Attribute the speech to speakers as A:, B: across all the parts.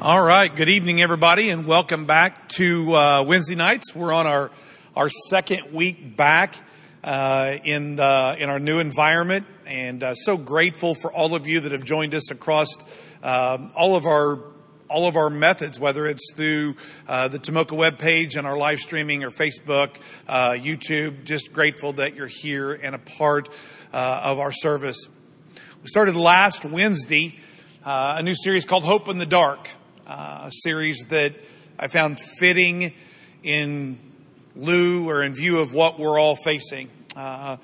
A: All right. Good evening, everybody, and welcome back to uh, Wednesday nights. We're on our our second week back uh, in the, in our new environment, and uh, so grateful for all of you that have joined us across um, all of our all of our methods, whether it's through uh, the Tomoka web page and our live streaming or Facebook, uh, YouTube. Just grateful that you're here and a part uh, of our service. We started last Wednesday uh, a new series called Hope in the Dark, uh, a series that I found fitting in lieu or in view of what we're all facing. Uh,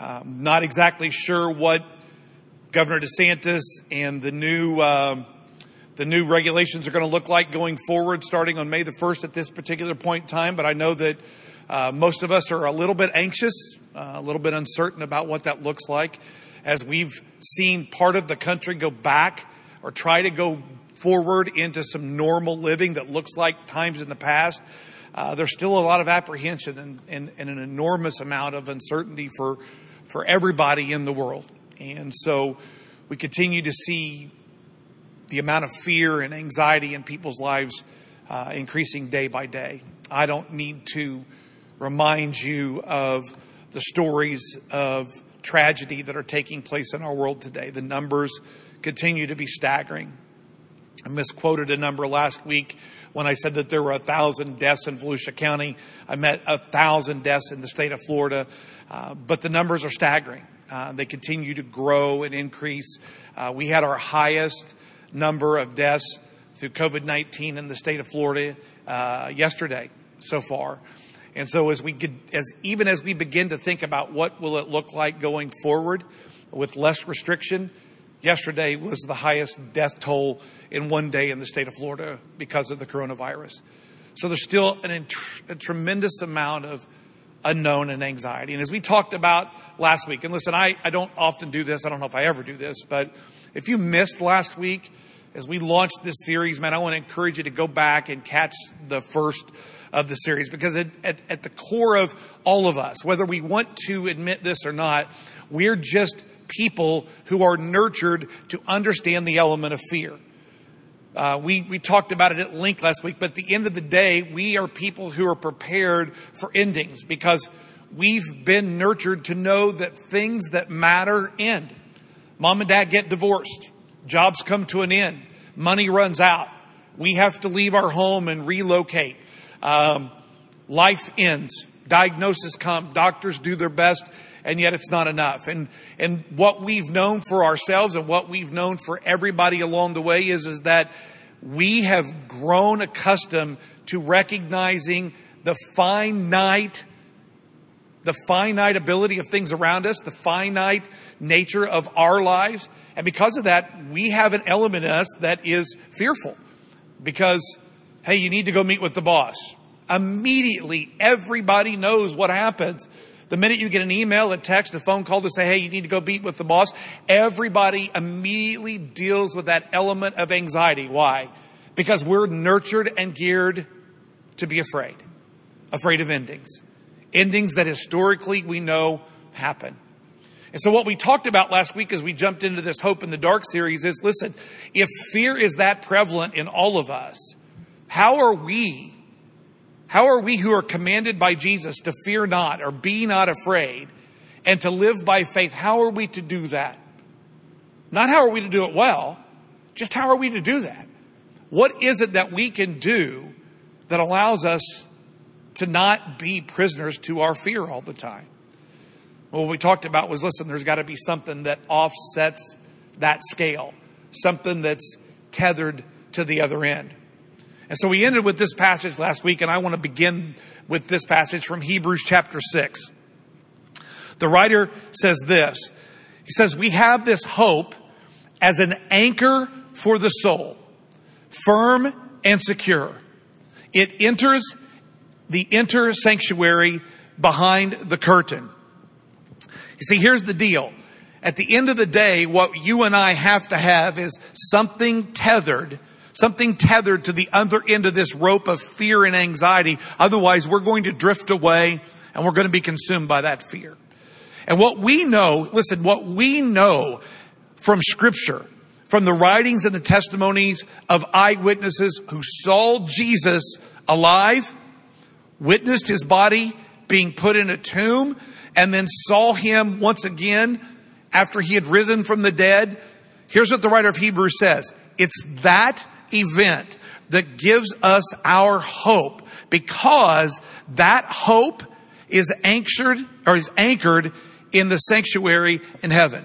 A: I'm not exactly sure what Governor DeSantis and the new um, the new regulations are going to look like going forward, starting on May the first at this particular point in time. But I know that uh, most of us are a little bit anxious, uh, a little bit uncertain about what that looks like as we've seen part of the country go back or try to go forward into some normal living that looks like times in the past, uh, there's still a lot of apprehension and, and, and, an enormous amount of uncertainty for, for everybody in the world. And so we continue to see the amount of fear and anxiety in people's lives uh, increasing day by day. I don't need to remind you of the stories of tragedy that are taking place in our world today. The numbers continue to be staggering. I misquoted a number last week when I said that there were a thousand deaths in Volusia County. I meant a thousand deaths in the state of Florida, uh, but the numbers are staggering. Uh, they continue to grow and increase. Uh, we had our highest number of deaths through COVID-19 in the state of Florida uh, yesterday so far. And so as we get, as even as we begin to think about what will it look like going forward with less restriction, yesterday was the highest death toll in one day in the state of Florida because of the coronavirus. So there's still an, a tremendous amount of unknown and anxiety. And as we talked about last week, and listen, I, I don't often do this. I don't know if I ever do this, but if you missed last week, as we launched this series, man, I want to encourage you to go back and catch the first of the series because it, at, at the core of all of us, whether we want to admit this or not, we're just people who are nurtured to understand the element of fear. Uh, we, we talked about it at length last week, but at the end of the day, we are people who are prepared for endings because we've been nurtured to know that things that matter end. Mom and dad get divorced. Jobs come to an end. Money runs out. We have to leave our home and relocate. Um, life ends. Diagnosis come. Doctors do their best, and yet it's not enough. And and what we've known for ourselves and what we've known for everybody along the way is is that we have grown accustomed to recognizing the finite the finite ability of things around us, the finite nature of our lives. And because of that, we have an element in us that is fearful because hey, you need to go meet with the boss. Immediately, everybody knows what happens. The minute you get an email, a text, a phone call to say, hey, you need to go meet with the boss, everybody immediately deals with that element of anxiety. Why? Because we're nurtured and geared to be afraid. Afraid of endings. Endings that historically we know happen. And so what we talked about last week as we jumped into this Hope in the Dark series is, listen, if fear is that prevalent in all of us, how are we, how are we who are commanded by Jesus to fear not or be not afraid and to live by faith, how are we to do that? Not how are we to do it well, just how are we to do that? What is it that we can do that allows us to not be prisoners to our fear all the time? What we talked about was listen, there's got to be something that offsets that scale, something that's tethered to the other end. And so we ended with this passage last week, and I want to begin with this passage from Hebrews chapter 6. The writer says this. He says, We have this hope as an anchor for the soul, firm and secure. It enters the inner sanctuary behind the curtain. You see, here's the deal. At the end of the day, what you and I have to have is something tethered something tethered to the other end of this rope of fear and anxiety. Otherwise, we're going to drift away and we're going to be consumed by that fear. And what we know, listen, what we know from scripture, from the writings and the testimonies of eyewitnesses who saw Jesus alive, witnessed his body being put in a tomb, and then saw him once again after he had risen from the dead. Here's what the writer of Hebrews says. It's that event that gives us our hope because that hope is anchored or is anchored in the sanctuary in heaven.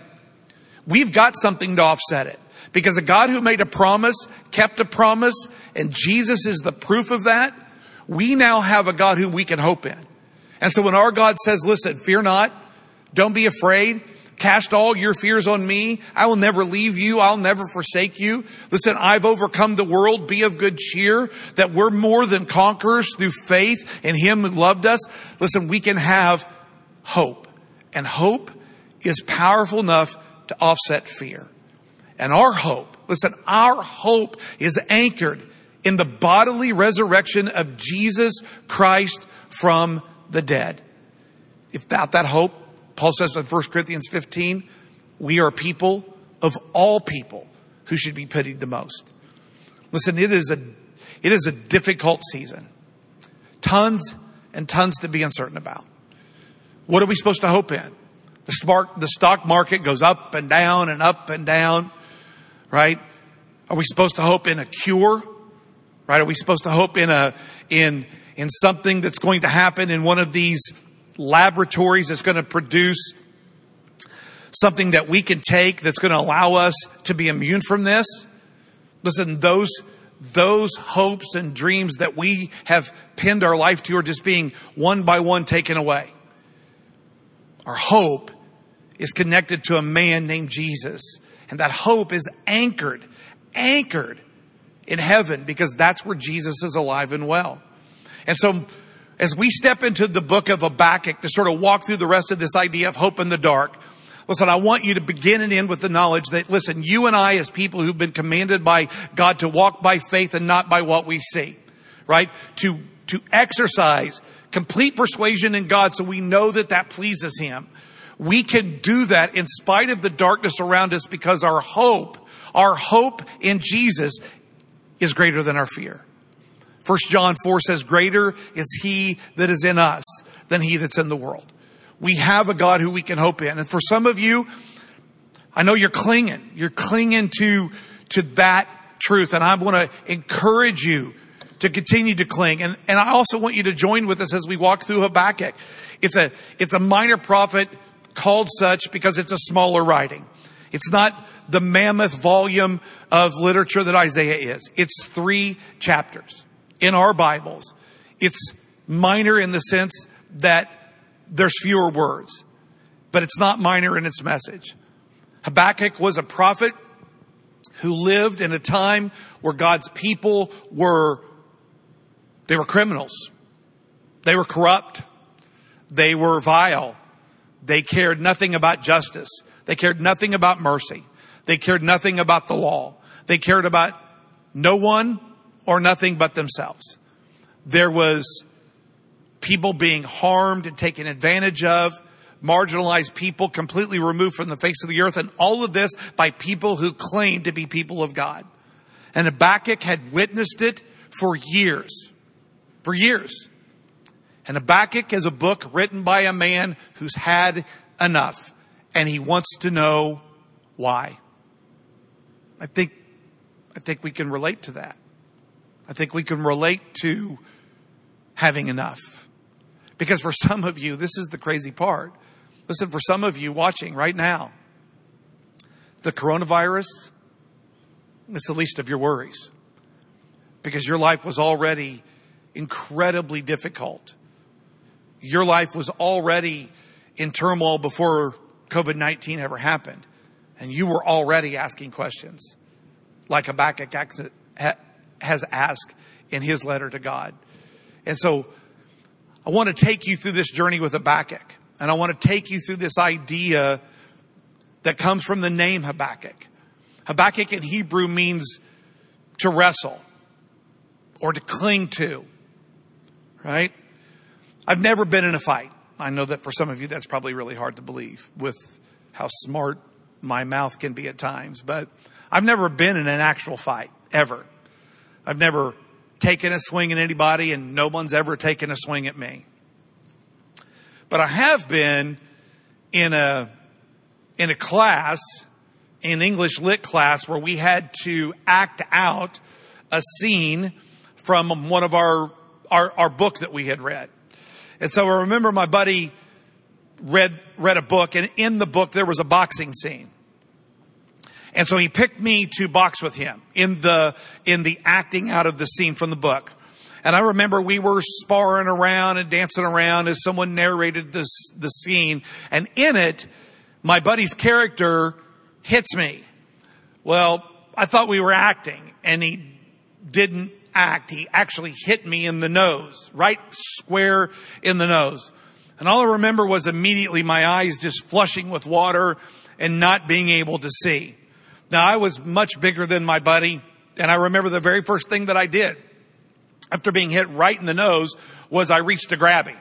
A: We've got something to offset it because a God who made a promise kept a promise and Jesus is the proof of that. We now have a God who we can hope in. And so when our God says, listen, fear not, don't be afraid, Cast all your fears on me. I will never leave you. I'll never forsake you. Listen, I've overcome the world. Be of good cheer that we're more than conquerors through faith in him who loved us. Listen, we can have hope and hope is powerful enough to offset fear. And our hope, listen, our hope is anchored in the bodily resurrection of Jesus Christ from the dead. If without that hope, Paul says in 1 Corinthians 15, we are people of all people who should be pitied the most. Listen, it is a, it is a difficult season. Tons and tons to be uncertain about. What are we supposed to hope in? The stock, the stock market goes up and down and up and down, right? Are we supposed to hope in a cure? Right? Are we supposed to hope in a, in, in something that's going to happen in one of these laboratories that's going to produce something that we can take that's going to allow us to be immune from this. Listen, those, those hopes and dreams that we have pinned our life to are just being one by one taken away. Our hope is connected to a man named Jesus. And that hope is anchored, anchored in heaven because that's where Jesus is alive and well. And so as we step into the book of Habakkuk to sort of walk through the rest of this idea of hope in the dark, listen, I want you to begin and end with the knowledge that, listen, you and I as people who've been commanded by God to walk by faith and not by what we see, right? To, to exercise complete persuasion in God so we know that that pleases Him. We can do that in spite of the darkness around us because our hope, our hope in Jesus is greater than our fear. First John 4 says, greater is he that is in us than he that's in the world. We have a God who we can hope in. And for some of you, I know you're clinging. You're clinging to, to that truth. And I want to encourage you to continue to cling. And, and I also want you to join with us as we walk through Habakkuk. It's a, it's a minor prophet called such because it's a smaller writing. It's not the mammoth volume of literature that Isaiah is. It's three chapters in our Bibles. It's minor in the sense that there's fewer words, but it's not minor in its message. Habakkuk was a prophet who lived in a time where God's people were, they were criminals. They were corrupt. They were vile. They cared nothing about justice. They cared nothing about mercy. They cared nothing about the law. They cared about no one or nothing but themselves. There was people being harmed and taken advantage of, marginalized people completely removed from the face of the earth, and all of this by people who claimed to be people of God. And Habakkuk had witnessed it for years. For years. And Habakkuk is a book written by a man who's had enough and he wants to know why. I think, I think we can relate to that. I think we can relate to having enough. Because for some of you, this is the crazy part. Listen, for some of you watching right now, the coronavirus, it's the least of your worries. Because your life was already incredibly difficult. Your life was already in turmoil before COVID 19 ever happened. And you were already asking questions like Habakkuk has asked in his letter to God. And so I want to take you through this journey with Habakkuk. And I want to take you through this idea that comes from the name Habakkuk. Habakkuk in Hebrew means to wrestle or to cling to, right? I've never been in a fight. I know that for some of you that's probably really hard to believe with how smart my mouth can be at times, but I've never been in an actual fight, ever. I've never taken a swing at anybody and no one's ever taken a swing at me. But I have been in a, in a class, in English lit class where we had to act out a scene from one of our, our, our book that we had read. And so I remember my buddy read, read a book and in the book there was a boxing scene. And so he picked me to box with him in the, in the acting out of the scene from the book. And I remember we were sparring around and dancing around as someone narrated this, the scene. And in it, my buddy's character hits me. Well, I thought we were acting and he didn't act. He actually hit me in the nose, right square in the nose. And all I remember was immediately my eyes just flushing with water and not being able to see. Now I was much bigger than my buddy and I remember the very first thing that I did after being hit right in the nose was I reached to grab him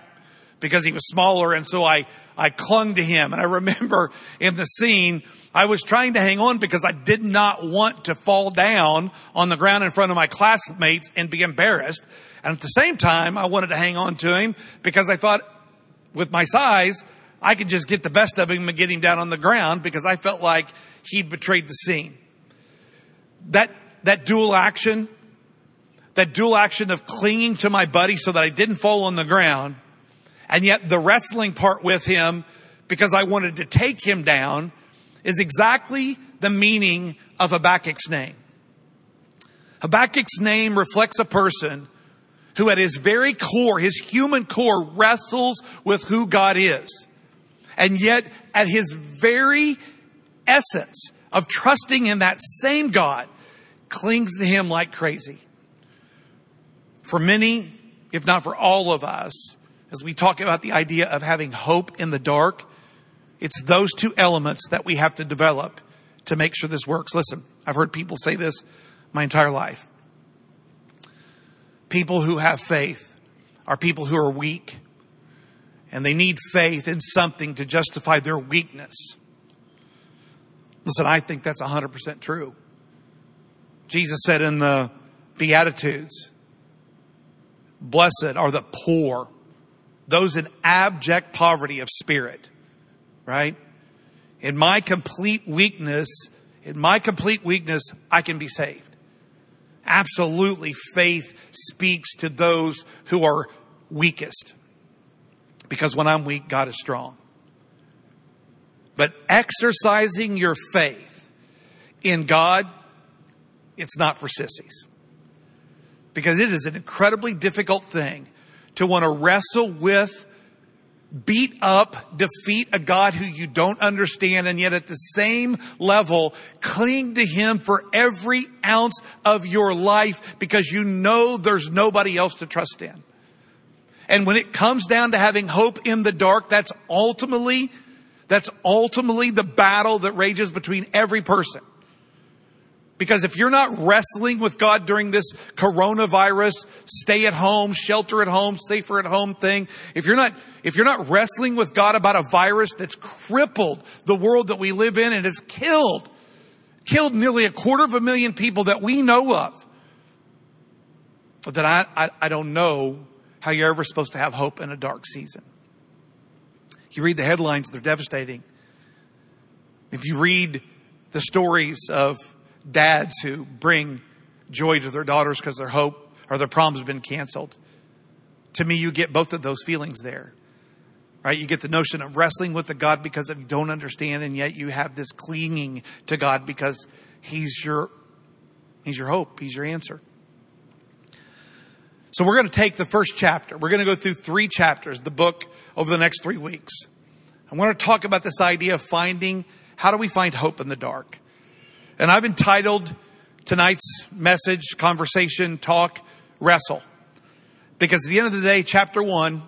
A: because he was smaller and so I, I clung to him. And I remember in the scene, I was trying to hang on because I did not want to fall down on the ground in front of my classmates and be embarrassed. And at the same time, I wanted to hang on to him because I thought with my size, I could just get the best of him and get him down on the ground because I felt like he'd betrayed the scene. That, that dual action, that dual action of clinging to my buddy so that I didn't fall on the ground and yet the wrestling part with him because I wanted to take him down is exactly the meaning of Habakkuk's name. Habakkuk's name reflects a person who at his very core, his human core, wrestles with who God is. And yet at his very essence of trusting in that same God, clings to him like crazy. For many, if not for all of us, as we talk about the idea of having hope in the dark, it's those two elements that we have to develop to make sure this works. Listen, I've heard people say this my entire life. People who have faith are people who are weak and they need faith in something to justify their weakness. Listen, I think that's 100% true. Jesus said in the Beatitudes, blessed are the poor, those in abject poverty of spirit right? In my complete weakness, in my complete weakness, I can be saved. Absolutely, faith speaks to those who are weakest. Because when I'm weak, God is strong. But exercising your faith in God, it's not for sissies. Because it is an incredibly difficult thing to want to wrestle with beat up, defeat a God who you don't understand, and yet at the same level, cling to Him for every ounce of your life because you know there's nobody else to trust in. And when it comes down to having hope in the dark, that's ultimately, that's ultimately the battle that rages between every person. Because if you're not wrestling with God during this coronavirus, stay at home, shelter at home, safer at home thing, if you're not, if you're not wrestling with God about a virus that's crippled the world that we live in and has killed, killed nearly a quarter of a million people that we know of, then I, I, I don't know how you're ever supposed to have hope in a dark season. You read the headlines, they're devastating. If you read the stories of dads who bring joy to their daughters because their hope or their prom has been canceled. To me, you get both of those feelings there. Right? You get the notion of wrestling with the God because you don't understand, and yet you have this clinging to God because He's your He's your hope, He's your answer. So we're going to take the first chapter. We're going to go through three chapters, the book, over the next three weeks. I want to talk about this idea of finding, how do we find hope in the dark? And I've entitled tonight's message, conversation, talk, wrestle. Because at the end of the day, chapter one,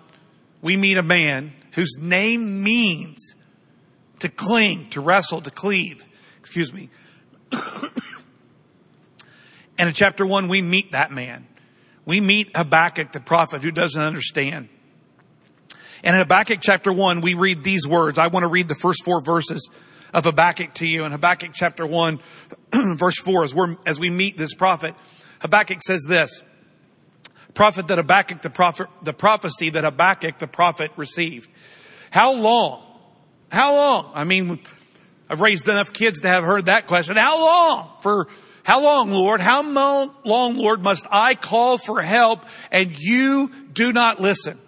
A: we meet a man whose name means to cling, to wrestle, to cleave. Excuse me. and in chapter one, we meet that man. We meet Habakkuk, the prophet who doesn't understand. And in Habakkuk chapter one, we read these words. I want to read the first four verses of Habakkuk to you in Habakkuk chapter 1, verse 4, as, we're, as we meet this prophet. Habakkuk says this, prophet that Habakkuk, the prophet, the prophecy that Habakkuk the prophet received. How long? How long? I mean, I've raised enough kids to have heard that question. How long? For how long, Lord? How long, Lord, must I call for help and you do not listen?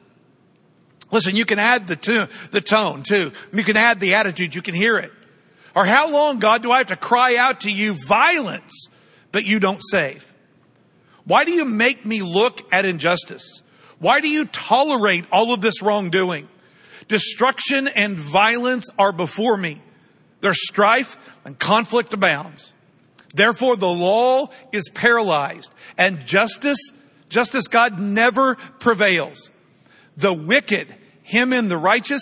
A: Listen, you can add the, tune, the tone too. You can add the attitude. You can hear it. Or how long, God, do I have to cry out to you violence, but you don't save? Why do you make me look at injustice? Why do you tolerate all of this wrongdoing? Destruction and violence are before me. There's strife and conflict abounds. Therefore the law is paralyzed and justice, justice God never prevails. The wicked him in the righteous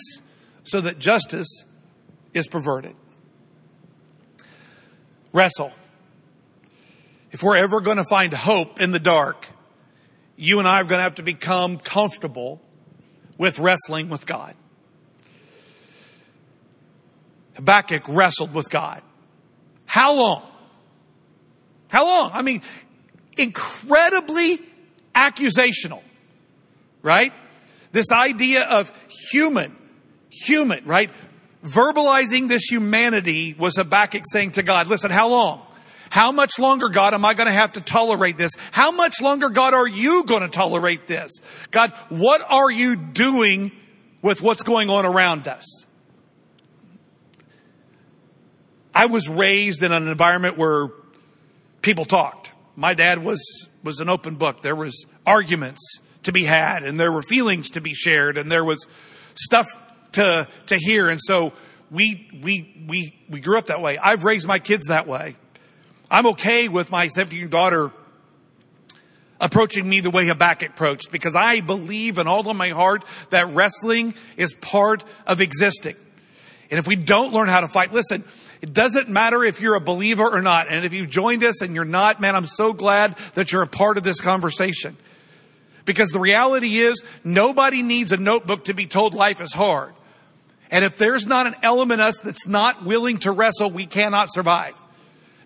A: so that justice is perverted. Wrestle. If we're ever going to find hope in the dark, you and I are going to have to become comfortable with wrestling with God. Habakkuk wrestled with God. How long? How long? I mean, incredibly accusational, right? This idea of human, human, right? Verbalizing this humanity was Habakkuk saying to God, listen, how long? How much longer, God, am I going to have to tolerate this? How much longer, God, are you going to tolerate this? God, what are you doing with what's going on around us? I was raised in an environment where people talked. My dad was, was an open book. There was arguments to be had and there were feelings to be shared and there was stuff to, to hear. And so we, we, we, we grew up that way. I've raised my kids that way. I'm okay with my 17 year daughter approaching me the way Habakkuk approached because I believe in all of my heart that wrestling is part of existing. And if we don't learn how to fight, listen, it doesn't matter if you're a believer or not. And if you've joined us and you're not, man, I'm so glad that you're a part of this conversation. Because the reality is nobody needs a notebook to be told life is hard. And if there's not an element in us that's not willing to wrestle, we cannot survive.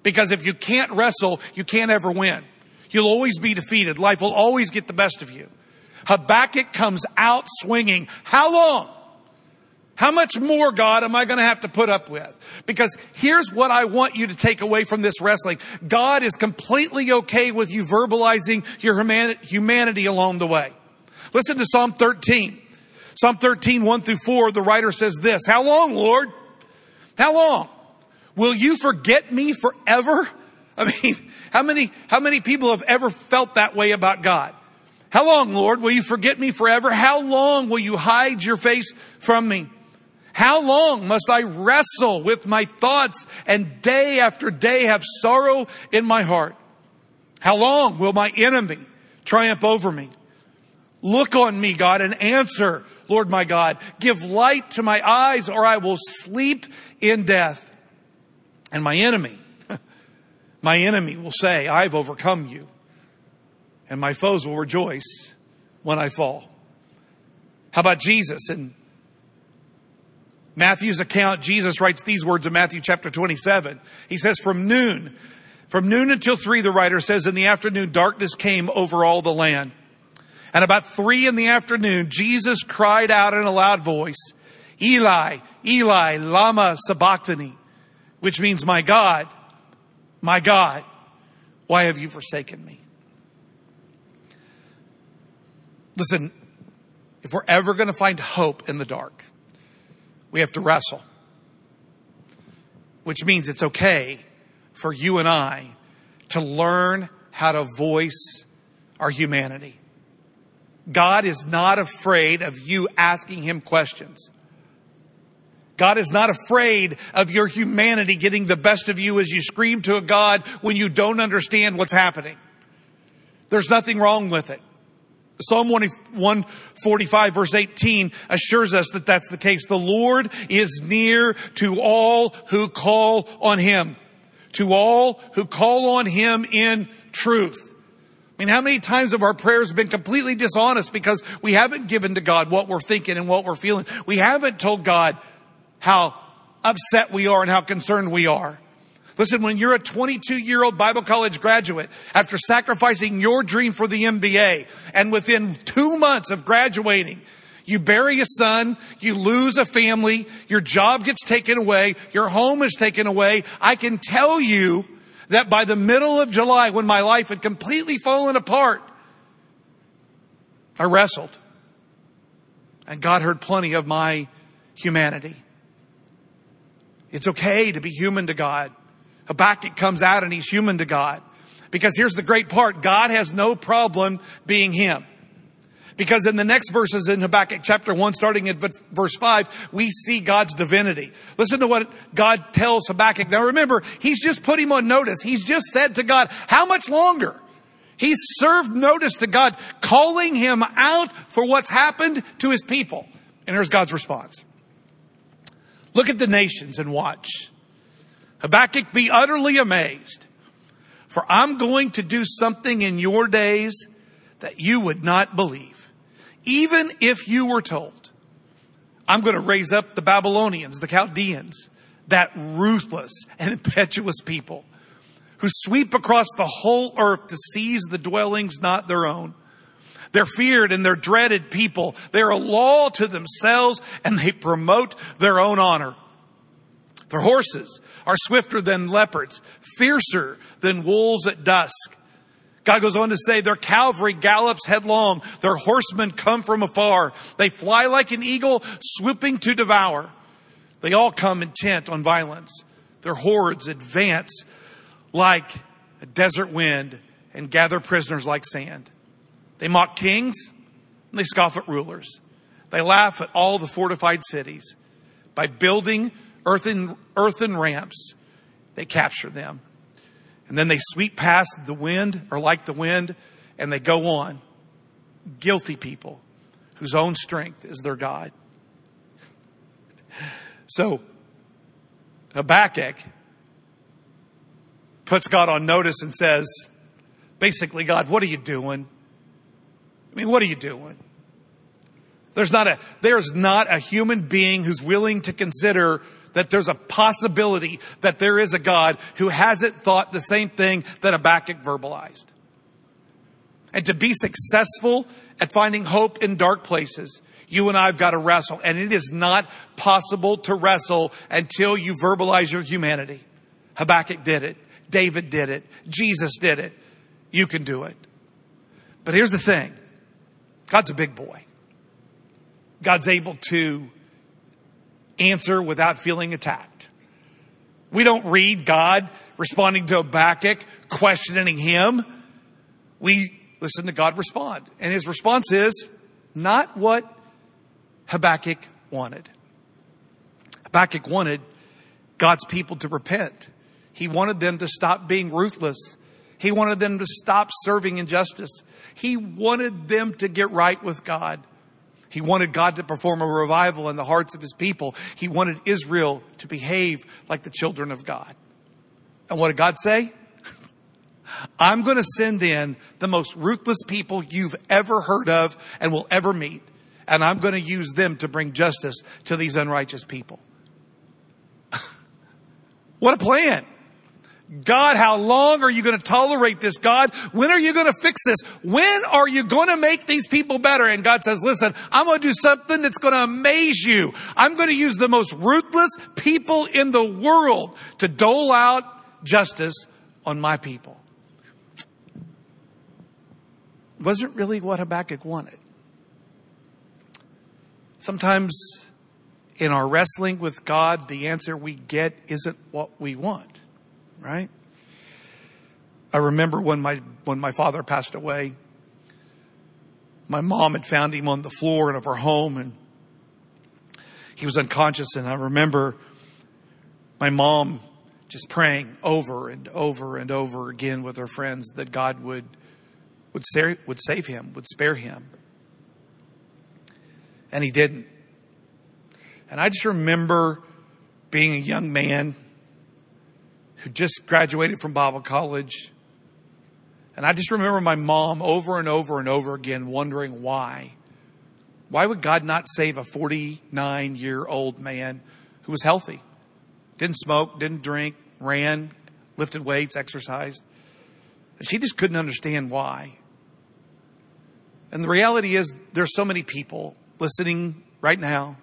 A: Because if you can't wrestle, you can't ever win. You'll always be defeated. Life will always get the best of you. Habakkuk comes out swinging. How long? How much more, God, am I going to have to put up with? Because here's what I want you to take away from this wrestling. God is completely okay with you verbalizing your humanity along the way. Listen to Psalm 13. Psalm 13, 1 through 4, the writer says this, How long, Lord? How long? Will you forget me forever? I mean, how many, how many people have ever felt that way about God? How long, Lord, will you forget me forever? How long will you hide your face from me? How long must I wrestle with my thoughts and day after day have sorrow in my heart? How long will my enemy triumph over me? Look on me, God, and answer, Lord my God. Give light to my eyes or I will sleep in death. And my enemy, my enemy will say, I've overcome you. And my foes will rejoice when I fall. How about Jesus and Matthew's account, Jesus writes these words in Matthew chapter 27. He says, from noon, from noon until three, the writer says, in the afternoon, darkness came over all the land. And about three in the afternoon, Jesus cried out in a loud voice, Eli, Eli, lama sabachthani, which means, my God, my God, why have you forsaken me? Listen, if we're ever going to find hope in the dark, we have to wrestle. Which means it's okay for you and I to learn how to voice our humanity. God is not afraid of you asking him questions. God is not afraid of your humanity getting the best of you as you scream to a God when you don't understand what's happening. There's nothing wrong with it. Psalm 145 verse 18 assures us that that's the case. The Lord is near to all who call on Him. To all who call on Him in truth. I mean, how many times have our prayers been completely dishonest because we haven't given to God what we're thinking and what we're feeling? We haven't told God how upset we are and how concerned we are. Listen, when you're a 22 year old Bible college graduate, after sacrificing your dream for the MBA, and within two months of graduating, you bury a son, you lose a family, your job gets taken away, your home is taken away. I can tell you that by the middle of July, when my life had completely fallen apart, I wrestled. And God heard plenty of my humanity. It's okay to be human to God. Habakkuk comes out and he's human to God. Because here's the great part. God has no problem being him. Because in the next verses in Habakkuk chapter 1, starting at verse 5, we see God's divinity. Listen to what God tells Habakkuk. Now remember, he's just put him on notice. He's just said to God, how much longer? He's served notice to God, calling him out for what's happened to his people. And here's God's response. Look at the nations and watch. Habakkuk, be utterly amazed, for I'm going to do something in your days that you would not believe, even if you were told. I'm going to raise up the Babylonians, the Chaldeans, that ruthless and impetuous people who sweep across the whole earth to seize the dwellings not their own. They're feared and they're dreaded people. They're a law to themselves and they promote their own honor. Their horses are swifter than leopards, fiercer than wolves at dusk. God goes on to say their cavalry gallops headlong. Their horsemen come from afar. They fly like an eagle swooping to devour. They all come intent on violence. Their hordes advance like a desert wind and gather prisoners like sand. They mock kings and they scoff at rulers. They laugh at all the fortified cities. By building earthen, earthen ramps, they capture them. And then they sweep past the wind or like the wind and they go on. Guilty people whose own strength is their God. So Habakkuk puts God on notice and says, basically, God, what are you doing? I mean, what are you doing? There's not a, there's not a human being who's willing to consider that there's a possibility that there is a God who hasn't thought the same thing that Habakkuk verbalized. And to be successful at finding hope in dark places, you and I have got to wrestle. And it is not possible to wrestle until you verbalize your humanity. Habakkuk did it. David did it. Jesus did it. You can do it. But here's the thing. God's a big boy. God's able to answer without feeling attacked. We don't read God responding to Habakkuk, questioning him. We listen to God respond. And his response is not what Habakkuk wanted. Habakkuk wanted God's people to repent. He wanted them to stop being ruthless. He wanted them to stop serving injustice. He wanted them to get right with God. He wanted God to perform a revival in the hearts of his people. He wanted Israel to behave like the children of God. And what did God say? I'm going to send in the most ruthless people you've ever heard of and will ever meet. And I'm going to use them to bring justice to these unrighteous people. what a plan. God, how long are you going to tolerate this? God, when are you going to fix this? When are you going to make these people better? And God says, listen, I'm going to do something that's going to amaze you. I'm going to use the most ruthless people in the world to dole out justice on my people. Wasn't really what Habakkuk wanted. Sometimes in our wrestling with God, the answer we get isn't what we want right? I remember when my, when my father passed away, my mom had found him on the floor of her home and he was unconscious. And I remember my mom just praying over and over and over again with her friends that God would, would save, would save him, would spare him. And he didn't. And I just remember being a young man who just graduated from Bible college. And I just remember my mom over and over and over again wondering why. Why would God not save a 49 year old man who was healthy, didn't smoke, didn't drink, ran, lifted weights, exercised. She just couldn't understand why. And the reality is there's so many people listening right now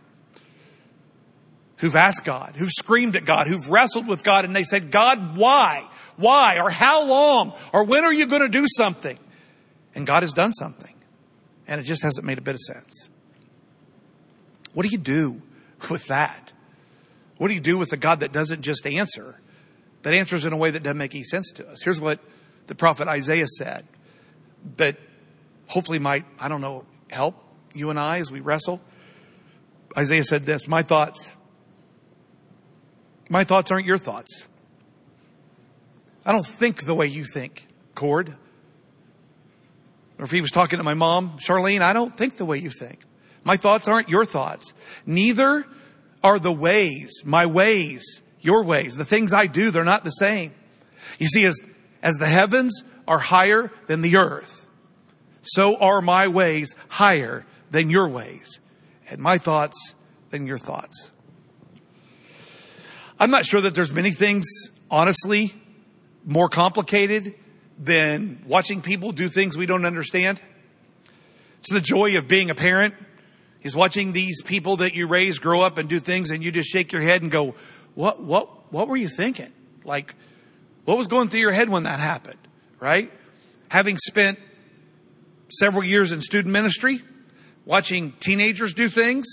A: who've asked God, who've screamed at God, who've wrestled with God and they said, God, why? Why? Or how long? Or when are you going to do something? And God has done something. And it just hasn't made a bit of sense. What do you do with that? What do you do with a God that doesn't just answer, but answers in a way that doesn't make any sense to us? Here's what the prophet Isaiah said that hopefully might, I don't know, help you and I as we wrestle. Isaiah said this, my thoughts, my thoughts aren't your thoughts. I don't think the way you think, Cord. Or if he was talking to my mom, Charlene, I don't think the way you think. My thoughts aren't your thoughts. Neither are the ways, my ways, your ways. The things I do, they're not the same. You see, as, as the heavens are higher than the earth, so are my ways higher than your ways, and my thoughts than your thoughts. I'm not sure that there's many things, honestly, more complicated than watching people do things we don't understand. It's the joy of being a parent is watching these people that you raise grow up and do things and you just shake your head and go, what, what, what were you thinking? Like, what was going through your head when that happened? Right? Having spent several years in student ministry, watching teenagers do things,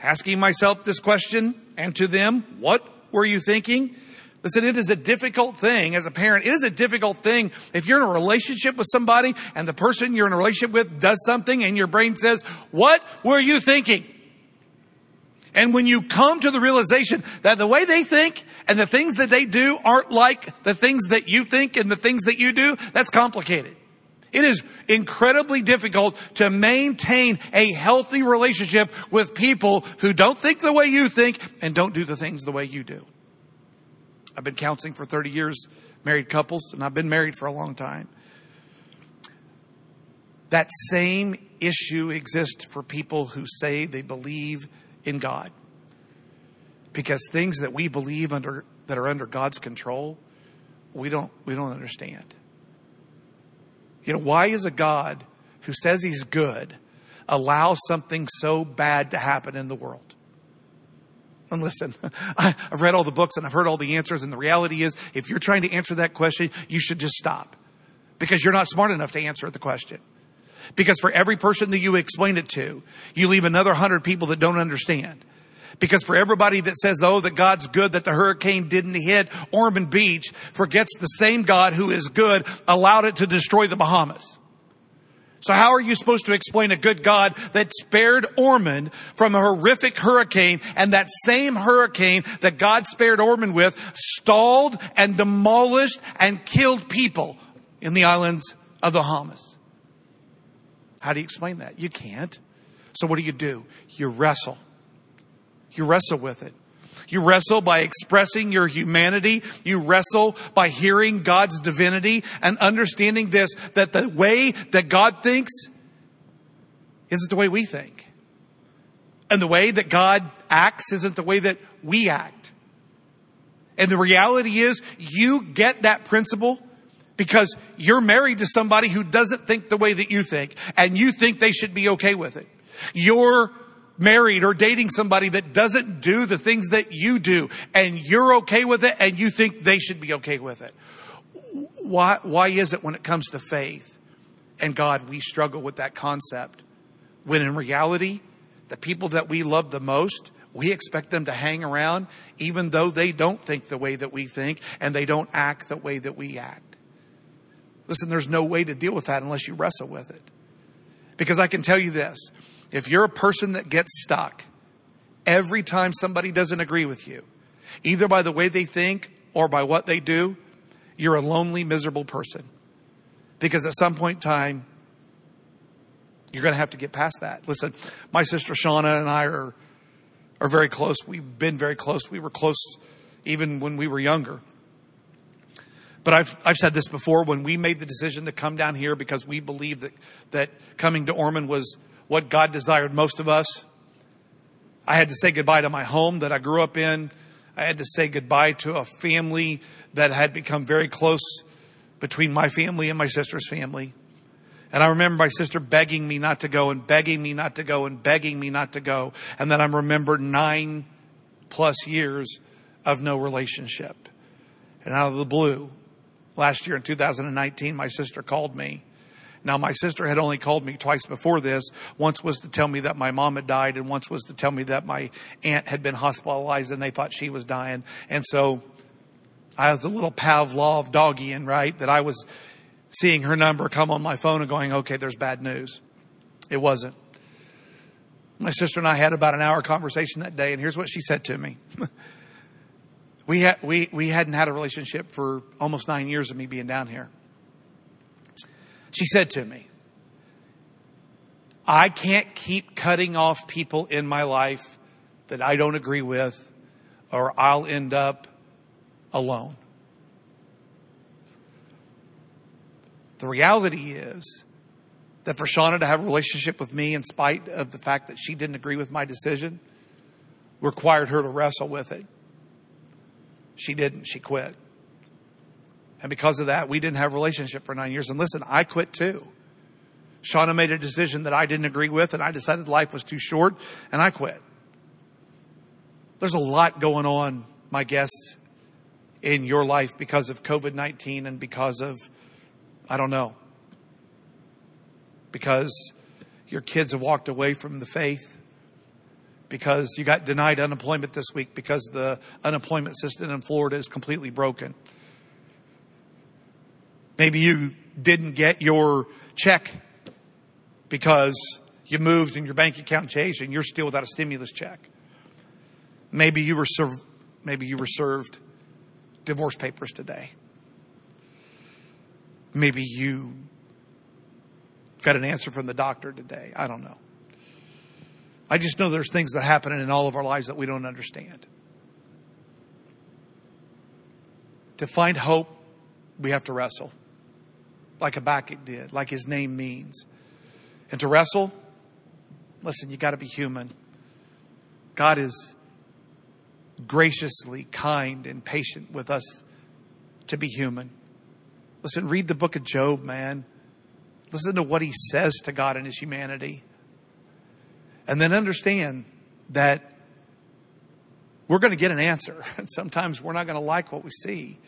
A: asking myself this question and to them, what were you thinking? Listen, it is a difficult thing as a parent. It is a difficult thing if you're in a relationship with somebody and the person you're in a relationship with does something and your brain says, what were you thinking? And when you come to the realization that the way they think and the things that they do aren't like the things that you think and the things that you do, that's complicated. It is incredibly difficult to maintain a healthy relationship with people who don't think the way you think and don't do the things the way you do. I've been counseling for 30 years, married couples, and I've been married for a long time. That same issue exists for people who say they believe in God. Because things that we believe under that are under God's control, we don't we don't understand. You know, why is a God who says he's good allow something so bad to happen in the world? And listen, I've read all the books and I've heard all the answers. And the reality is, if you're trying to answer that question, you should just stop because you're not smart enough to answer the question. Because for every person that you explain it to, you leave another hundred people that don't understand. Because for everybody that says, oh, that God's good, that the hurricane didn't hit Ormond Beach, forgets the same God who is good allowed it to destroy the Bahamas. So how are you supposed to explain a good God that spared Ormond from a horrific hurricane and that same hurricane that God spared Ormond with stalled and demolished and killed people in the islands of the Bahamas? How do you explain that? You can't. So what do you do? You wrestle. You wrestle with it. You wrestle by expressing your humanity. You wrestle by hearing God's divinity and understanding this, that the way that God thinks isn't the way we think. And the way that God acts isn't the way that we act. And the reality is you get that principle because you're married to somebody who doesn't think the way that you think and you think they should be okay with it. You're married or dating somebody that doesn't do the things that you do and you're okay with it and you think they should be okay with it. Why, why is it when it comes to faith and God, we struggle with that concept when in reality, the people that we love the most, we expect them to hang around even though they don't think the way that we think and they don't act the way that we act. Listen, there's no way to deal with that unless you wrestle with it. Because I can tell you this, if you're a person that gets stuck every time somebody doesn't agree with you, either by the way they think or by what they do, you're a lonely, miserable person. Because at some point in time, you're going to have to get past that. Listen, my sister Shauna and I are, are very close. We've been very close. We were close even when we were younger. But I've, I've said this before when we made the decision to come down here because we believed that, that coming to Ormond was what God desired most of us. I had to say goodbye to my home that I grew up in. I had to say goodbye to a family that had become very close between my family and my sister's family. And I remember my sister begging me not to go and begging me not to go and begging me not to go. And then I remember nine plus years of no relationship. And out of the blue, last year in 2019, my sister called me. Now, my sister had only called me twice before this. Once was to tell me that my mom had died, and once was to tell me that my aunt had been hospitalized and they thought she was dying. And so I was a little Pavlov doggying, right? That I was seeing her number come on my phone and going, okay, there's bad news. It wasn't. My sister and I had about an hour conversation that day, and here's what she said to me. we, we, we hadn't had a relationship for almost nine years of me being down here. She said to me, I can't keep cutting off people in my life that I don't agree with, or I'll end up alone. The reality is that for Shauna to have a relationship with me in spite of the fact that she didn't agree with my decision required her to wrestle with it. She didn't. She quit. And because of that, we didn't have a relationship for nine years. And listen, I quit too. Shauna made a decision that I didn't agree with and I decided life was too short and I quit. There's a lot going on, my guests, in your life because of COVID-19 and because of I don't know. Because your kids have walked away from the faith. Because you got denied unemployment this week because the unemployment system in Florida is completely broken. Maybe you didn't get your check because you moved and your bank account changed and you're still without a stimulus check. Maybe you were served, maybe you were served divorce papers today. Maybe you got an answer from the doctor today. I don't know. I just know there's things that happen in all of our lives that we don't understand. To find hope, we have to wrestle. Like Habakkuk did, like his name means. And to wrestle, listen, you got to be human. God is graciously kind and patient with us to be human. Listen, read the book of Job, man. Listen to what he says to God and his humanity. And then understand that we're going to get an answer. And sometimes we're not going to like what we see.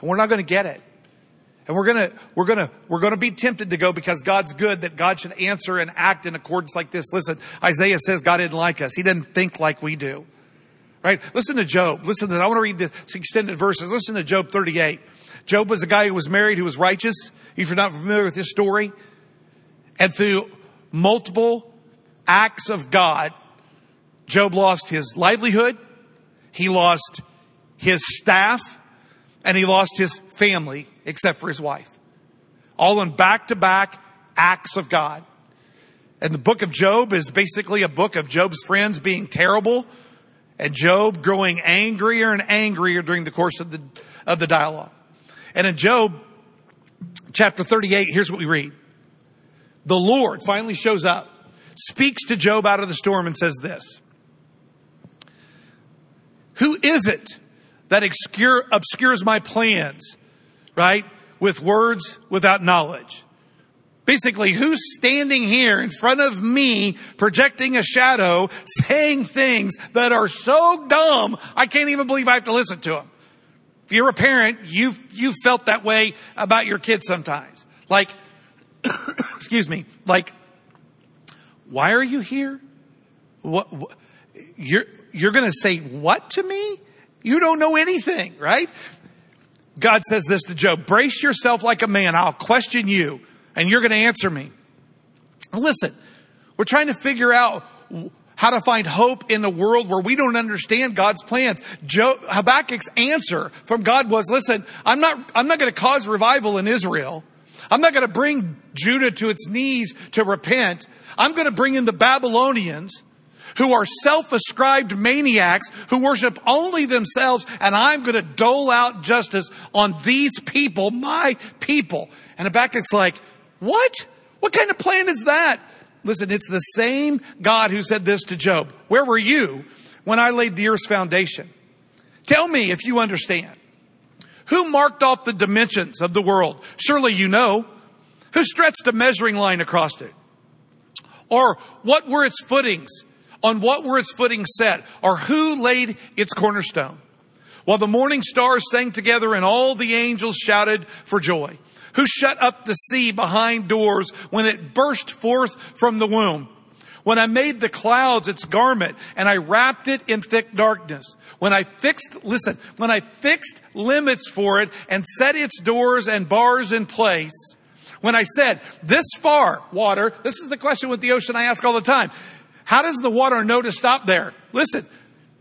A: And we're not going to get it. And we're gonna, we're gonna, we're gonna be tempted to go because God's good that God should answer and act in accordance like this. Listen, Isaiah says God didn't like us. He didn't think like we do. Right? Listen to Job. Listen to, I want to read the extended verses. Listen to Job 38. Job was a guy who was married, who was righteous. If you're not familiar with his story, and through multiple acts of God, Job lost his livelihood, he lost his staff, and he lost his family, except for his wife. All in back to back acts of God. And the book of Job is basically a book of Job's friends being terrible and Job growing angrier and angrier during the course of the, of the dialogue. And in Job chapter 38, here's what we read. The Lord finally shows up, speaks to Job out of the storm and says this. Who is it that obscure, obscures my plans, right? With words without knowledge. Basically, who's standing here in front of me, projecting a shadow, saying things that are so dumb, I can't even believe I have to listen to them. If you're a parent, you've, you've felt that way about your kids sometimes. Like, excuse me, like, why are you here? What, what you're, you're gonna say what to me? You don't know anything, right? God says this to Job, brace yourself like a man. I'll question you and you're going to answer me. Listen, we're trying to figure out how to find hope in a world where we don't understand God's plans. Job, Habakkuk's answer from God was, listen, I'm not, I'm not going to cause revival in Israel. I'm not going to bring Judah to its knees to repent. I'm going to bring in the Babylonians who are self-ascribed maniacs who worship only themselves and I'm going to dole out justice on these people, my people. And Habakkuk's like, what? What kind of plan is that? Listen, it's the same God who said this to Job. Where were you when I laid the earth's foundation? Tell me if you understand. Who marked off the dimensions of the world? Surely you know. Who stretched a measuring line across it? Or what were its footings? On what were its footings set? Or who laid its cornerstone? While the morning stars sang together and all the angels shouted for joy. Who shut up the sea behind doors when it burst forth from the womb? When I made the clouds its garment and I wrapped it in thick darkness. When I fixed, listen, when I fixed limits for it and set its doors and bars in place. When I said, this far, water, this is the question with the ocean I ask all the time. How does the water know to stop there? Listen,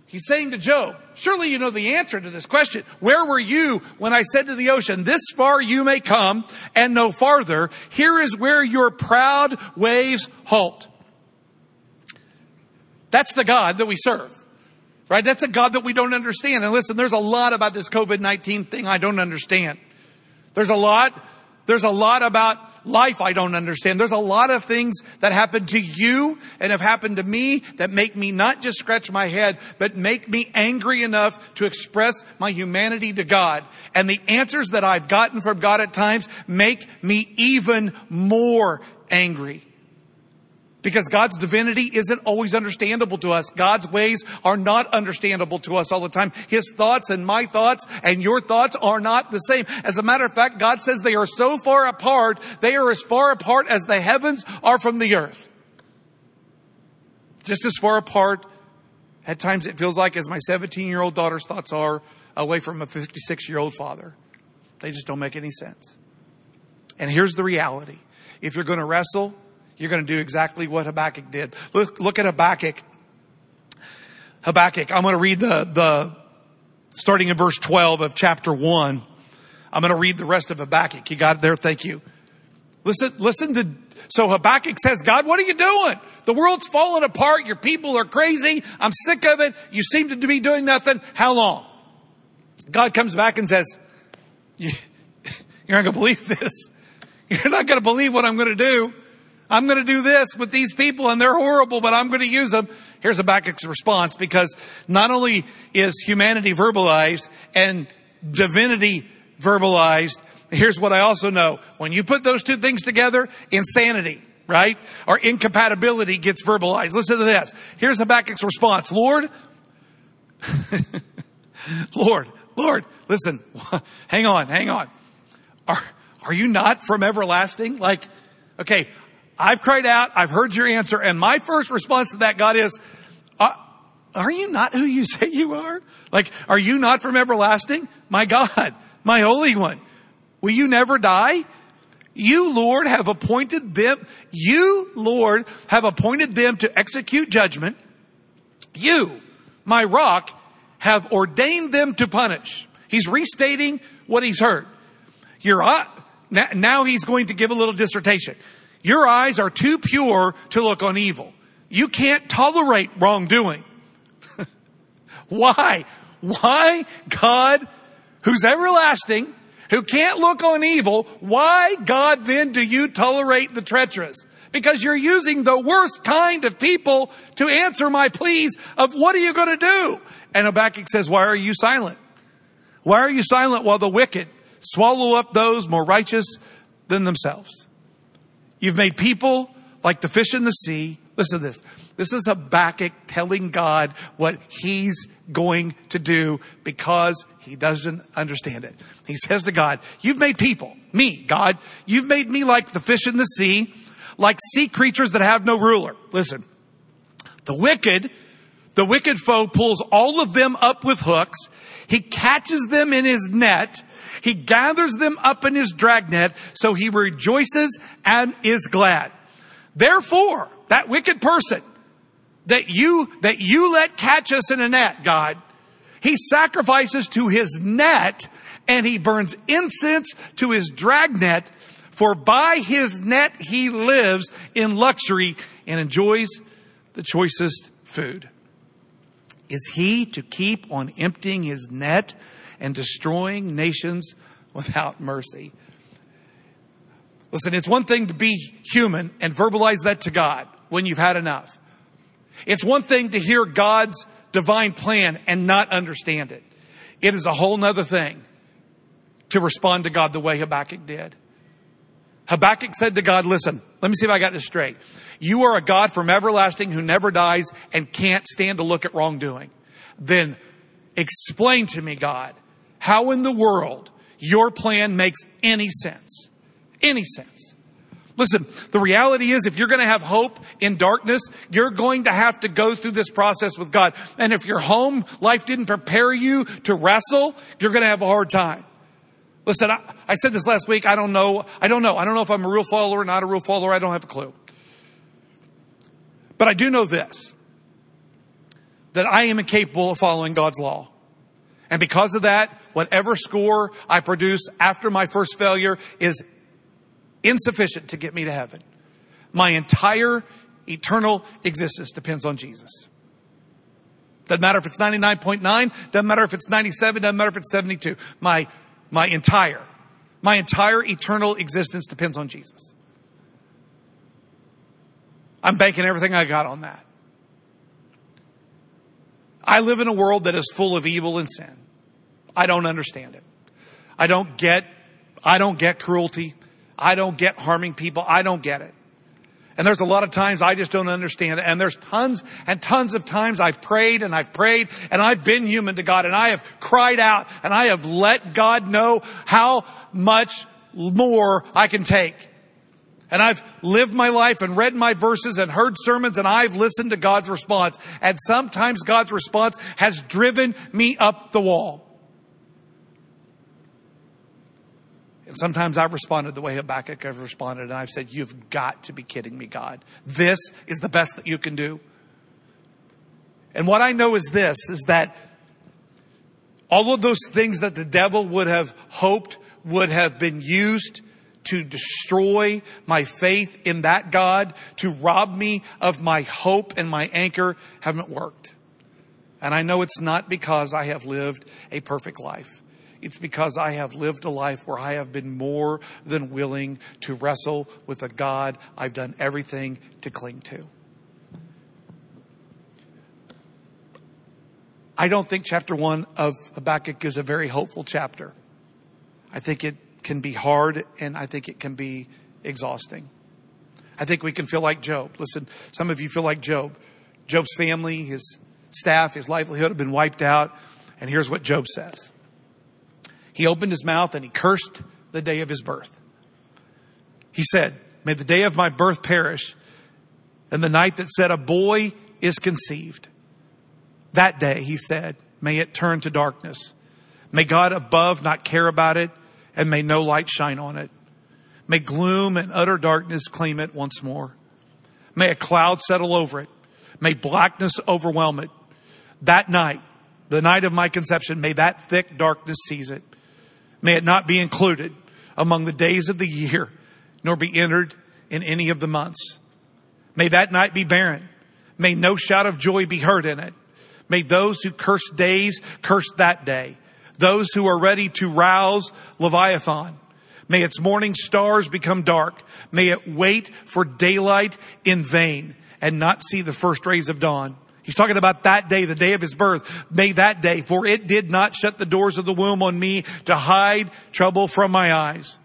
A: he's saying to Job, surely you know the answer to this question. Where were you when I said to the ocean, this far you may come and no farther? Here is where your proud waves halt. That's the God that we serve. Right? That's a God that we don't understand. And listen, there's a lot about this COVID-19 thing I don't understand. There's a lot, there's a lot about life I don't understand. There's a lot of things that happen to you and have happened to me that make me not just scratch my head, but make me angry enough to express my humanity to God. And the answers that I've gotten from God at times make me even more angry. Because God's divinity isn't always understandable to us. God's ways are not understandable to us all the time. His thoughts and my thoughts and your thoughts are not the same. As a matter of fact, God says they are so far apart, they are as far apart as the heavens are from the earth. Just as far apart, at times it feels like as my 17 year old daughter's thoughts are away from a 56 year old father. They just don't make any sense. And here's the reality. If you're going to wrestle, you're going to do exactly what Habakkuk did. Look, look at Habakkuk. Habakkuk, I'm going to read the, the, starting in verse 12 of chapter 1. I'm going to read the rest of Habakkuk. You got it there? Thank you. Listen, listen to, so Habakkuk says, God, what are you doing? The world's falling apart. Your people are crazy. I'm sick of it. You seem to be doing nothing. How long? God comes back and says, you're not going to believe this. You're not going to believe what I'm going to do. I'm going to do this with these people and they're horrible, but I'm going to use them. Here's Habakkuk's response because not only is humanity verbalized and divinity verbalized, here's what I also know. When you put those two things together, insanity, right? Or incompatibility gets verbalized. Listen to this. Here's Habakkuk's response. Lord, Lord, Lord, listen, hang on, hang on. Are, are you not from everlasting? Like, okay, I've cried out. I've heard your answer. And my first response to that, God, is, uh, are you not who you say you are? Like, are you not from everlasting? My God, my Holy One, will you never die? You, Lord, have appointed them, you, Lord, have appointed them to execute judgment. You, my rock, have ordained them to punish. He's restating what he's heard. Your, now he's going to give a little dissertation. Your eyes are too pure to look on evil. You can't tolerate wrongdoing. Why? Why God, who's everlasting, who can't look on evil, why God then do you tolerate the treacherous? Because you're using the worst kind of people to answer my pleas of what are you going to do? And Habakkuk says, why are you silent? Why are you silent while the wicked swallow up those more righteous than themselves? You've made people like the fish in the sea. Listen to this. This is Habakkuk telling God what he's going to do because he doesn't understand it. He says to God, you've made people, me, God, you've made me like the fish in the sea, like sea creatures that have no ruler. Listen, the wicked, the wicked foe pulls all of them up with hooks. He catches them in his net he gathers them up in his dragnet, so he rejoices and is glad. Therefore, that wicked person that you, that you let catch us in a net, God, he sacrifices to his net and he burns incense to his dragnet, for by his net he lives in luxury and enjoys the choicest food. Is he to keep on emptying his net and destroying nations without mercy. Listen, it's one thing to be human and verbalize that to God when you've had enough. It's one thing to hear God's divine plan and not understand it. It is a whole nother thing to respond to God the way Habakkuk did. Habakkuk said to God, listen, let me see if I got this straight. You are a God from everlasting who never dies and can't stand to look at wrongdoing. Then explain to me, God, how in the world your plan makes any sense. Any sense. Listen, the reality is if you're going to have hope in darkness, you're going to have to go through this process with God. And if your home life didn't prepare you to wrestle, you're going to have a hard time. Listen, I, I, said this last week. I don't know. I don't know. I don't know if I'm a real follower or not a real follower. I don't have a clue. But I do know this that I am incapable of following God's law. And because of that, whatever score I produce after my first failure is insufficient to get me to heaven. My entire eternal existence depends on Jesus. Doesn't matter if it's 99.9, doesn't matter if it's 97, doesn't matter if it's 72. My, my entire, my entire eternal existence depends on Jesus. I'm banking everything I got on that. I live in a world that is full of evil and sin. I don't understand it. I don't get, I don't get cruelty. I don't get harming people. I don't get it. And there's a lot of times I just don't understand. And there's tons and tons of times I've prayed and I've prayed and I've been human to God and I have cried out and I have let God know how much more I can take. And I've lived my life and read my verses and heard sermons and I've listened to God's response. And sometimes God's response has driven me up the wall. And sometimes I've responded the way Habakkuk has responded and I've said, you've got to be kidding me, God. This is the best that you can do. And what I know is this, is that all of those things that the devil would have hoped would have been used to destroy my faith in that God, to rob me of my hope and my anchor haven't worked. And I know it's not because I have lived a perfect life. It's because I have lived a life where I have been more than willing to wrestle with a God I've done everything to cling to. I don't think chapter one of Habakkuk is a very hopeful chapter. I think it can be hard and I think it can be exhausting. I think we can feel like Job. Listen, some of you feel like Job. Job's family, his staff, his livelihood have been wiped out. And here's what Job says. He opened his mouth and he cursed the day of his birth. He said, may the day of my birth perish and the night that said a boy is conceived. That day, he said, may it turn to darkness. May God above not care about it and may no light shine on it. May gloom and utter darkness claim it once more. May a cloud settle over it. May blackness overwhelm it. That night, the night of my conception, may that thick darkness seize it. May it not be included among the days of the year, nor be entered in any of the months. May that night be barren. May no shout of joy be heard in it. May those who curse days curse that day those who are ready to rouse Leviathan. May its morning stars become dark. May it wait for daylight in vain and not see the first rays of dawn. He's talking about that day, the day of his birth. May that day, for it did not shut the doors of the womb on me to hide trouble from my eyes.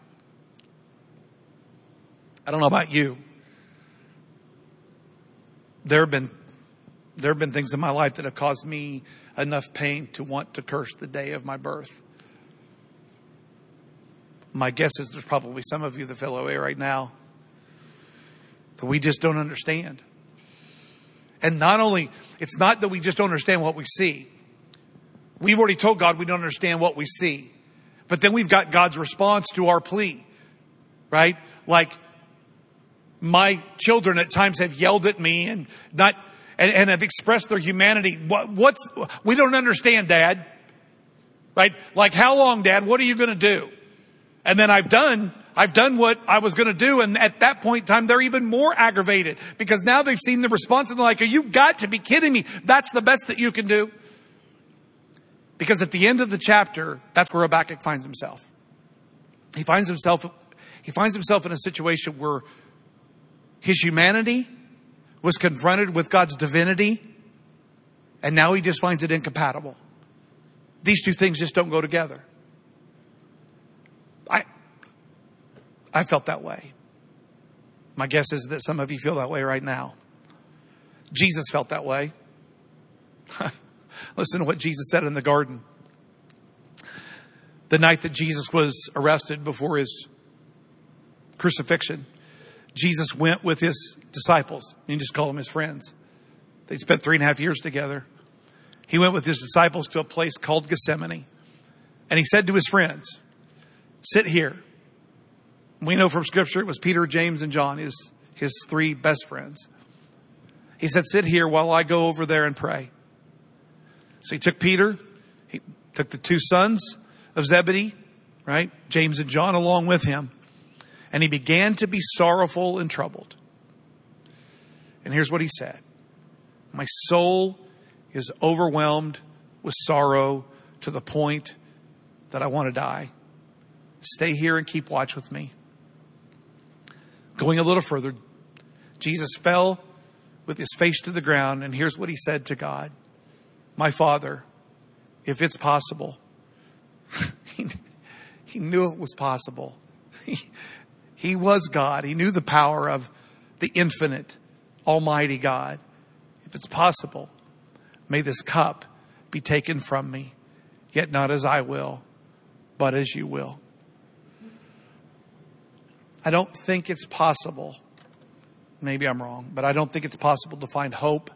A: I don't know about you. There have been, there have been things in my life that have caused me enough pain to want to curse the day of my birth. My guess is there's probably some of you that feel away right now that we just don't understand. And not only, it's not that we just don't understand what we see. We've already told God we don't understand what we see. But then we've got God's response to our plea, right? Like, my children at times have yelled at me and not and, and have expressed their humanity. What, what's, we don't understand, dad. Right? Like, how long, dad? What are you going to do? And then I've done, I've done what I was going to do. And at that point in time, they're even more aggravated because now they've seen the response and they're like, you got to be kidding me. That's the best that you can do. Because at the end of the chapter, that's where Habakkuk finds himself. He finds himself, he finds himself in a situation where his humanity was confronted with God's divinity, and now he just finds it incompatible. these two things just don't go together. I, I felt that way. My guess is that some of you feel that way right now. Jesus felt that way. Listen to what Jesus said in the garden. The night that Jesus was arrested before his crucifixion, Jesus went with his disciples. You just call them his friends. They spent three and a half years together. He went with his disciples to a place called Gethsemane. And he said to his friends, Sit here. We know from scripture it was Peter, James, and John, his, his three best friends. He said, Sit here while I go over there and pray. So he took Peter, he took the two sons of Zebedee, right? James and John along with him. And he began to be sorrowful and troubled. And here's what he said My soul is overwhelmed with sorrow to the point that I want to die. Stay here and keep watch with me. Going a little further, Jesus fell with his face to the ground, and here's what he said to God My Father, if it's possible, he, he knew it was possible. He, he was God. He knew the power of the infinite, almighty God. If it's possible, may this cup be taken from me, yet not as I will, but as you will. I don't think it's possible. Maybe I'm wrong, but I don't think it's possible to find hope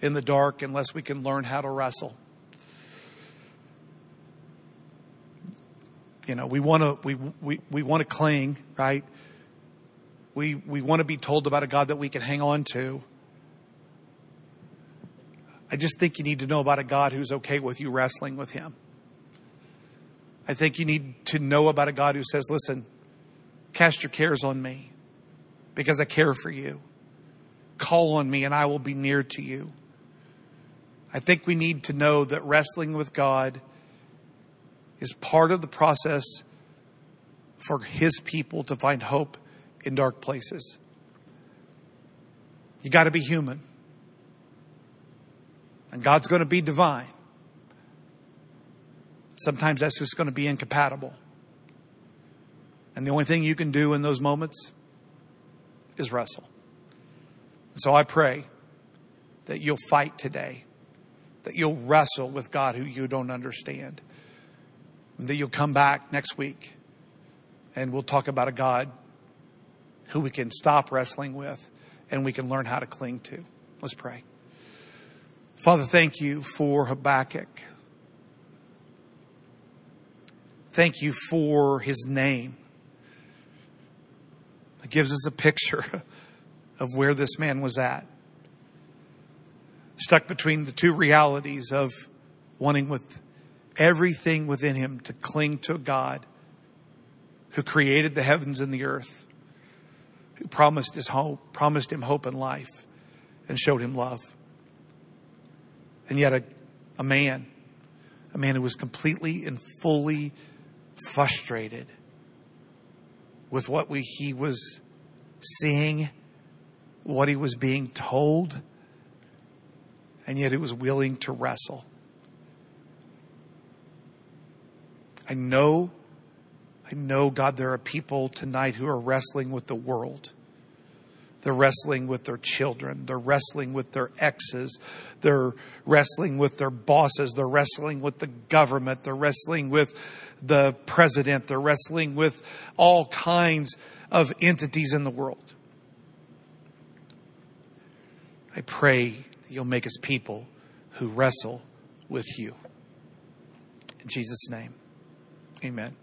A: in the dark unless we can learn how to wrestle. You know, we want to we we we want to cling, right? We we want to be told about a God that we can hang on to. I just think you need to know about a God who's okay with you wrestling with him. I think you need to know about a God who says, "Listen, cast your cares on me because I care for you. Call on me and I will be near to you." I think we need to know that wrestling with God is part of the process for his people to find hope in dark places. You got to be human. And God's going to be divine. Sometimes that's just going to be incompatible. And the only thing you can do in those moments is wrestle. So I pray that you'll fight today, that you'll wrestle with God who you don't understand and that you'll come back next week and we'll talk about a God who we can stop wrestling with and we can learn how to cling to. Let's pray. Father, thank you for Habakkuk. Thank you for his name. Gives us a picture of where this man was at. Stuck between the two realities of wanting with everything within him to cling to God who created the heavens and the earth, who promised his hope, promised him hope and life, and showed him love. And yet a, a man, a man who was completely and fully frustrated with what we, he was seeing, what he was being told, and yet he was willing to wrestle. I know, I know, God, there are people tonight who are wrestling with the world. They're wrestling with their children. They're wrestling with their exes. They're wrestling with their bosses. They're wrestling with the government. They're wrestling with the president. They're wrestling with all kinds of entities in the world. I pray that you'll make us people who wrestle with you. In Jesus' name. Amen.